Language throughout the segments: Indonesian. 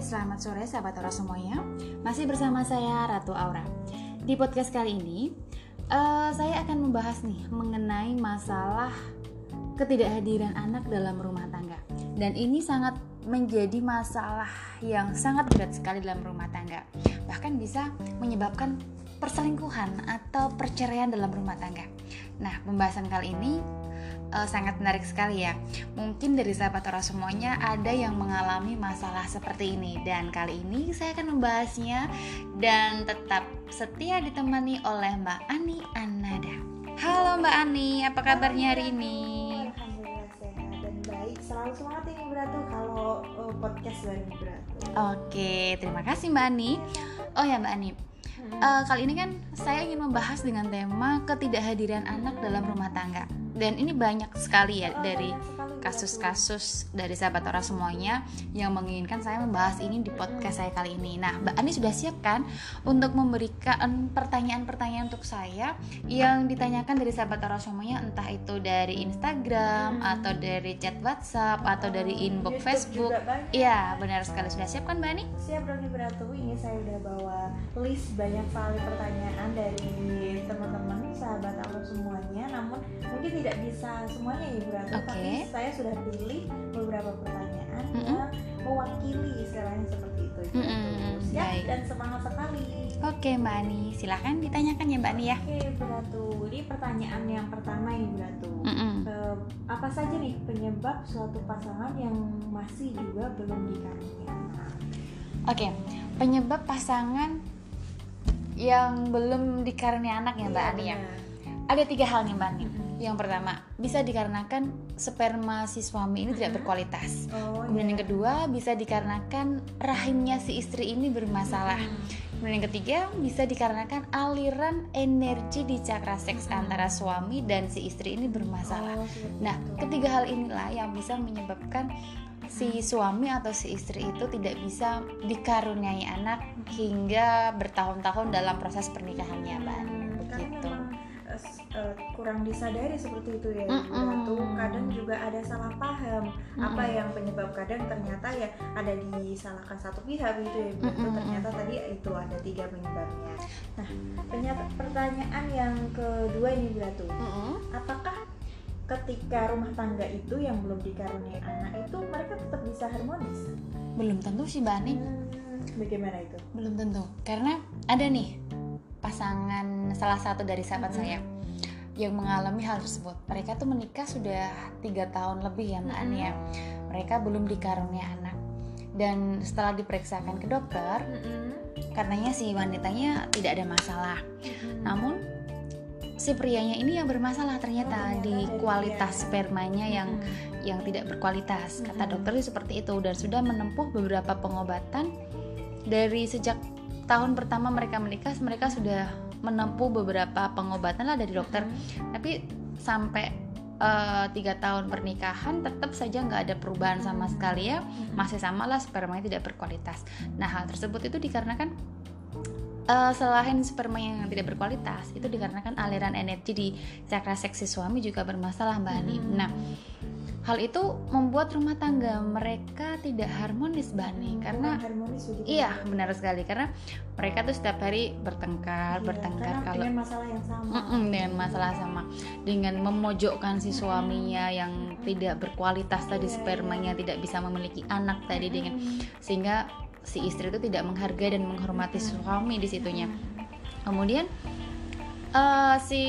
selamat sore sahabat Aura semuanya. Masih bersama saya Ratu Aura. Di podcast kali ini, uh, saya akan membahas nih mengenai masalah ketidakhadiran anak dalam rumah tangga. Dan ini sangat menjadi masalah yang sangat berat sekali dalam rumah tangga. Bahkan bisa menyebabkan perselingkuhan atau perceraian dalam rumah tangga. Nah, pembahasan kali ini uh, sangat menarik sekali ya. Mungkin dari sahabat orang semuanya ada yang mengalami masalah seperti ini dan kali ini saya akan membahasnya dan tetap setia ditemani oleh Mbak Ani Anada. Halo Mbak Ani, apa kabarnya hari ini? Alhamdulillah sehat dan baik. Selalu semangat ini Beratu kalau uh, podcast dari Beratu. Oke, terima kasih Mbak Ani. Oh ya Mbak Ani, uh, kali ini kan saya ingin membahas dengan tema ketidakhadiran anak dalam rumah tangga dan ini banyak sekali ya dari kasus-kasus dari sahabat orang semuanya yang menginginkan saya membahas ini di podcast saya kali ini. Nah, Mbak Ani sudah siap kan untuk memberikan pertanyaan-pertanyaan untuk saya yang ditanyakan dari sahabat orang semuanya entah itu dari Instagram hmm. atau dari chat WhatsApp atau dari inbox YouTube Facebook. Iya, benar sekali sudah siap kan Mbak Ani? Siap dong Beratu. Ini saya udah bawa list banyak sekali pertanyaan dari sahabat Allah semuanya. Namun mungkin tidak bisa semuanya ya Beratu, okay. tapi saya sudah pilih beberapa pertanyaan mm -hmm. yang mewakili istilahnya seperti itu. Mm -hmm. Siap Baik. dan semangat sekali. Oke Mbak Ani, silahkan ditanyakan ya Mbak Ani ya. Oke Beratu, ini pertanyaan yang pertama ya Beratu. Mm -hmm. uh, apa saja nih penyebab suatu pasangan yang masih juga belum dikaruniai Oke, penyebab pasangan yang belum dikaruniai anak ya Mbak iya, Ani ya. Ada tiga hal nih Mbak Ani. Mm -hmm yang pertama, bisa dikarenakan sperma si suami ini tidak berkualitas. Oh, Kemudian yeah. yang kedua, bisa dikarenakan rahimnya si istri ini bermasalah. Kemudian yang ketiga, bisa dikarenakan aliran energi di cakra seks antara suami dan si istri ini bermasalah. Oh, nah, ketiga hal inilah yang bisa menyebabkan si suami atau si istri itu tidak bisa dikaruniai anak hingga bertahun-tahun dalam proses pernikahannya, Mbak. Uh, kurang disadari seperti itu ya. Mm -mm. kadang juga ada salah paham. Mm apa yang penyebab kadang ternyata ya ada disalahkan satu pihak gitu ya mm -mm. ternyata tadi itu ada tiga penyebabnya. Nah ternyata pertanyaan yang kedua ini Bratu mm -mm. apakah ketika rumah tangga itu yang belum dikaruniai anak itu mereka tetap bisa harmonis? Belum tentu sih Bani hmm, bagaimana itu? Belum tentu. Karena ada nih pasangan salah satu dari sahabat hmm. saya yang mengalami hal tersebut. Mereka tuh menikah sudah tiga tahun lebih ya Mbak Ani ya. Mereka belum dikarunia anak. Dan setelah diperiksakan ke dokter, katanya si wanitanya tidak ada masalah. Namun si prianya ini yang bermasalah ternyata oh, di kualitas spermanya yang yang tidak berkualitas. Kata dokter seperti itu dan sudah menempuh beberapa pengobatan dari sejak tahun pertama mereka menikah mereka sudah menempuh beberapa pengobatan lah dari dokter hmm. tapi sampai eh, tiga uh, tahun pernikahan tetap saja nggak ada perubahan sama sekali ya hmm. masih sama lah spermanya tidak berkualitas nah hal tersebut itu dikarenakan uh, selain sperma yang tidak berkualitas itu dikarenakan aliran energi di cakra seksi suami juga bermasalah mbak Ani hmm. nah hal itu membuat rumah tangga mereka tidak harmonis bani karena harmonis iya benar sekali. Karena mereka tuh setiap hari bertengkar iya, bertengkar kalau dengan masalah yang sama. Mm -mm, dengan masalah sama. Dengan memojokkan si suaminya yang tidak berkualitas tadi yeah, spermanya yeah. tidak bisa memiliki anak tadi dengan sehingga si istri itu tidak menghargai dan menghormati suami di situnya. Kemudian uh, si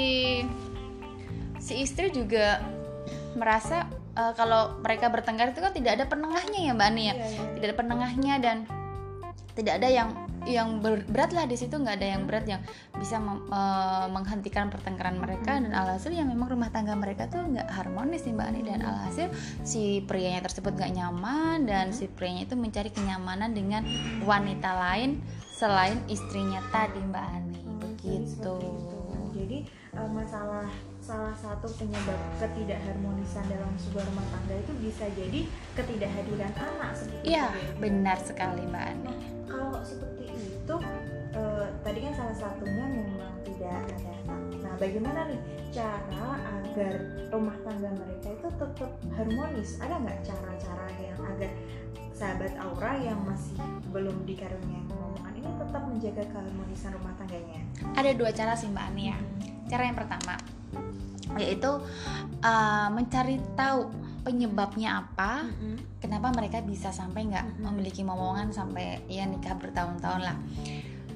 si istri juga merasa uh, kalau mereka bertengkar itu kan tidak ada penengahnya ya mbak Ani ya, iya, iya. tidak ada penengahnya dan tidak ada yang yang berat lah di situ nggak ada yang berat yang bisa uh, menghentikan pertengkaran mereka dan alhasil ya memang rumah tangga mereka tuh nggak harmonis nih mbak Ani dan alhasil si prianya tersebut nggak nyaman dan si prianya itu mencari kenyamanan dengan wanita lain selain istrinya tadi mbak Ani. Begitu. Jadi uh, masalah salah satu penyebab ketidakharmonisan dalam sebuah rumah tangga itu bisa jadi ketidakhadiran anak seperti Iya, benar sekali Mbak Ani. Nah, kalau seperti itu uh, tadi kan salah satunya memang tidak ada anak. Nah, bagaimana nih cara agar rumah tangga mereka itu tetap harmonis? Ada nggak cara-cara yang agar sahabat aura yang masih belum dikaruniai ngomongan ini tetap menjaga keharmonisan rumah tangganya? Ada dua cara sih mbak Ani ya cara yang pertama yaitu uh, mencari tahu penyebabnya apa mm-hmm. kenapa mereka bisa sampai nggak mm-hmm. memiliki momongan sampai ya nikah bertahun-tahun lah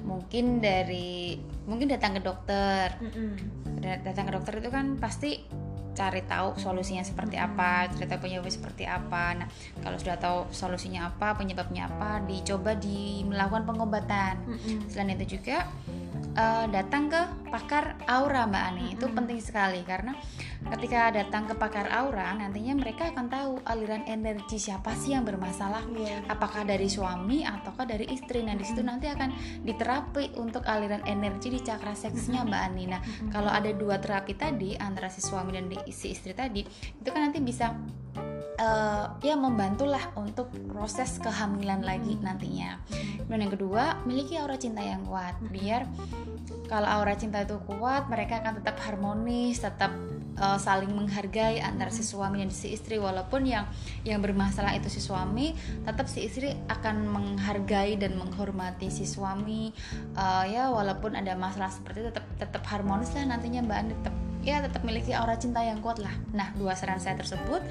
mungkin dari mungkin datang ke dokter mm-hmm. datang ke dokter itu kan pasti cari tahu solusinya seperti apa, cari tahu penyebabnya seperti apa. Nah, kalau sudah tahu solusinya apa, penyebabnya apa, dicoba di melakukan pengobatan. Mm-hmm. Selain itu juga uh, datang ke pakar aura Mbak Ani. Itu penting sekali karena ketika datang ke pakar aura nantinya mereka akan tahu aliran energi siapa sih yang bermasalah. Yeah. apakah dari suami ataukah dari istri. Nah di situ mm nanti akan diterapi untuk aliran energi di cakra seksnya Mbak Ani. Nah kalau ada dua terapi tadi antara si suami dan si istri tadi itu kan nanti bisa uh, ya membantulah untuk proses kehamilan lagi nantinya. Dan yang kedua, miliki aura cinta yang kuat. Biar kalau aura cinta itu kuat, mereka akan tetap harmonis, tetap uh, saling menghargai antara si suami dan si istri. Walaupun yang yang bermasalah itu si suami, tetap si istri akan menghargai dan menghormati si suami. Uh, ya walaupun ada masalah seperti itu tetap tetap harmonis lah nantinya Mbak Andi tetap ya tetap miliki aura cinta yang kuat lah. Nah, dua saran saya tersebut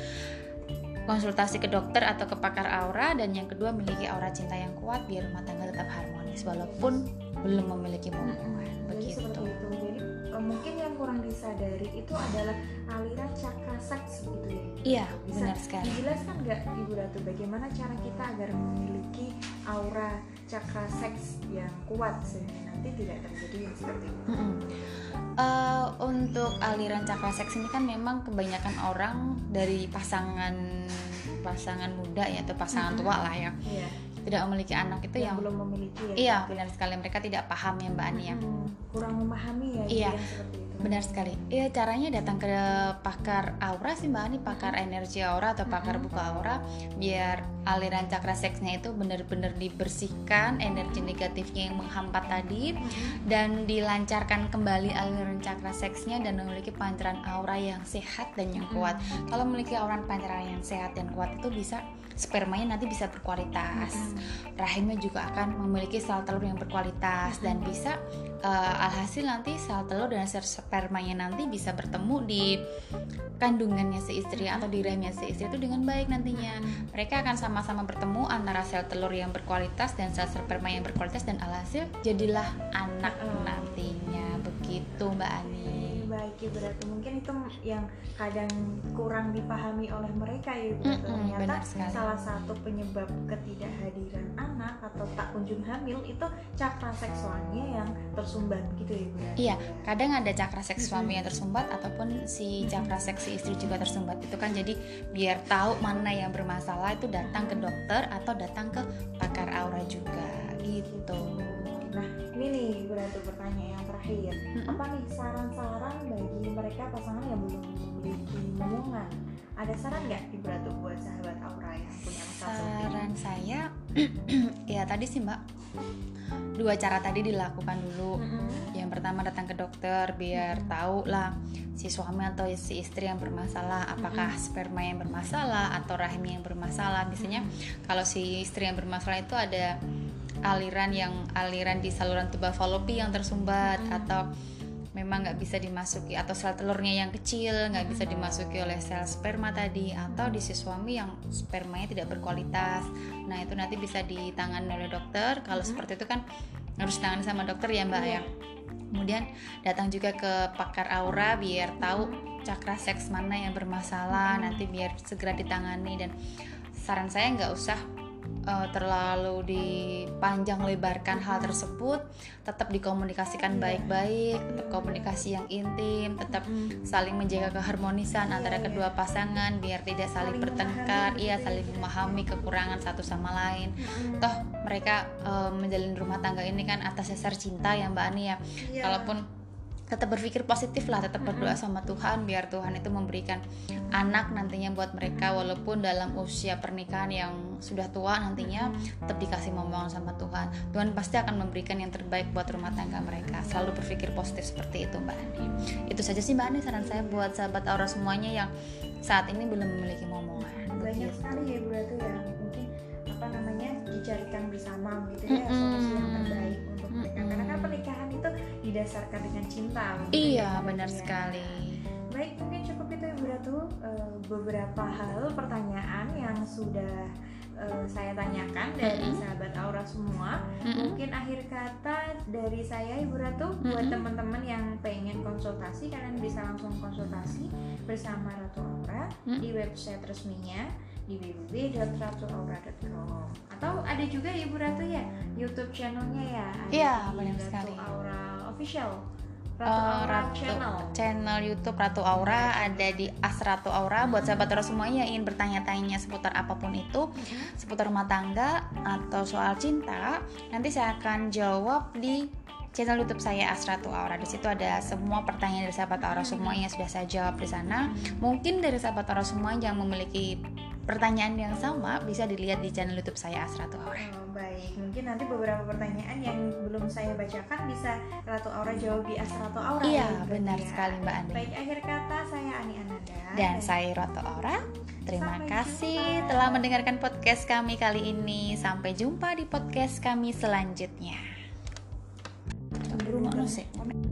konsultasi ke dokter atau ke pakar aura dan yang kedua memiliki aura cinta yang kuat biar rumah tangga tetap harmonis walaupun belum memiliki momongan begitu. Jadi seperti itu. Jadi eh, mungkin yang kurang disadari itu adalah aliran cakra seks gitu ya. Iya, Bisa benar sekali. Dijelaskan nggak Ibu Ratu bagaimana cara kita agar memiliki aura cakra seks yang kuat sehingga nanti tidak terjadi yang seperti itu. Mm -hmm. uh, untuk aliran cakra seks ini kan memang kebanyakan orang dari pasangan pasangan muda ya atau pasangan mm -hmm. tua lah ya. Yeah. Tidak memiliki anak itu yang, yang belum memiliki ya. Iya, benar sekali mereka tidak paham ya Mbak Ani ya. Hmm, kurang memahami ya. Iya. Seperti Benar sekali. Iya caranya datang ke pakar aura sih Mbak Ani, pakar energi aura atau pakar buka aura biar aliran cakra seksnya itu benar-benar dibersihkan energi negatifnya yang menghampat tadi dan dilancarkan kembali aliran cakra seksnya dan memiliki pancaran aura yang sehat dan yang kuat. Kalau memiliki aura pancaran yang sehat dan kuat itu bisa spermanya nanti bisa berkualitas. Rahimnya juga akan memiliki sel telur yang berkualitas dan bisa uh, alhasil nanti sel telur dan sel spermanya nanti bisa bertemu di kandungannya si istri atau di rahimnya si istri itu dengan baik nantinya. Mereka akan sama-sama bertemu antara sel telur yang berkualitas dan sel sperma yang berkualitas dan alhasil jadilah anak nantinya. Begitu Mbak Ani baik ya berarti mungkin itu yang kadang kurang dipahami oleh mereka ya berarti mm -hmm, ternyata salah satu penyebab ketidakhadiran anak atau tak kunjung hamil itu cakra seksualnya yang tersumbat gitu ya berarti iya ya. kadang ada cakra seks suami yang tersumbat ataupun si cakra seksi istri juga tersumbat itu kan. Jadi biar tahu mana yang bermasalah itu datang ke dokter atau datang ke pakar aura juga gitu nah ini nih berarti pertanyaan yang terakhir. Hmm. apa nih saran-saran bagi mereka pasangan yang belum memiliki momongan ada saran nggak di Beratu buat sahabat Aura yang punya masalah saran saya ya tadi sih mbak. Dua cara tadi dilakukan dulu. Yang pertama datang ke dokter biar tahu lah si suami atau si istri yang bermasalah. Apakah sperma yang bermasalah atau rahim yang bermasalah? Biasanya kalau si istri yang bermasalah itu ada aliran yang aliran di saluran tuba falopi yang tersumbat hmm. atau memang nggak bisa dimasuki atau sel telurnya yang kecil nggak bisa dimasuki oleh sel sperma tadi atau di si suami yang spermanya tidak berkualitas. Nah itu nanti bisa ditangani oleh dokter. Kalau hmm. seperti itu kan harus ditangani sama dokter ya mbak ya. Kemudian datang juga ke pakar aura biar tahu cakra seks mana yang bermasalah nanti biar segera ditangani. Dan saran saya nggak usah uh, terlalu dipanjang lebarkan hal tersebut tetap dikomunikasikan iya. baik-baik tetap komunikasi yang intim tetap saling menjaga keharmonisan iya, antara iya. kedua pasangan biar tidak saling, bertengkar iya saling memahami kekurangan satu sama lain. Toh mereka uh, menjalin rumah tangga ini kan atas dasar cinta ya mbak Ani ya. Kalaupun tetap berpikir positif lah tetap berdoa sama Tuhan biar Tuhan itu memberikan anak nantinya buat mereka walaupun dalam usia pernikahan yang sudah tua nantinya tetap dikasih momongan sama Tuhan. Tuhan pasti akan memberikan yang terbaik buat rumah tangga mereka. Selalu berpikir positif seperti itu Mbak Andi. Itu saja sih Mbak Andi saran saya buat sahabat Aura semuanya yang saat ini belum memiliki momongan. Banyak sekali ya Bu ya mungkin apa namanya dicarikan bersama gitu ya solusi yang didasarkan dengan cinta iya benar ya. sekali baik mungkin cukup itu Ibu Ratu uh, beberapa hal pertanyaan yang sudah uh, saya tanyakan dari mm -hmm. sahabat Aura semua. Mm -hmm. Mungkin akhir kata dari saya Ibu Ratu mm -hmm. buat teman-teman yang pengen konsultasi kalian bisa langsung konsultasi bersama Ratu Aura mm -hmm. di website resminya di www.ratuaura.com atau ada juga Ibu Ratu ya YouTube channelnya ya iya benar sekali Aura official Ratu, uh, Ratu channel. channel YouTube Ratu Aura ada di As Ratu Aura buat sahabat terus semuanya yang ingin bertanya-tanya seputar apa pun itu mm-hmm. seputar rumah tangga atau soal cinta nanti saya akan jawab di channel YouTube saya Asratu Aura. Di situ ada semua pertanyaan dari sahabat Aura semua yang sudah saya jawab di sana. Mungkin dari sahabat Aura semua yang memiliki pertanyaan yang sama bisa dilihat di channel YouTube saya Asratu Aura. Oh, baik, mungkin nanti beberapa pertanyaan yang saya bacakan bisa Ratu Aura jawab di Asratu Aura. Iya, ya, benar ya. sekali Mbak Ani. Baik, akhir kata saya Ani Ananda dan, dan saya Ratu Aura. Terima Sampai kasih jumpa. telah mendengarkan podcast kami kali ini. Sampai jumpa di podcast kami selanjutnya. Rumah.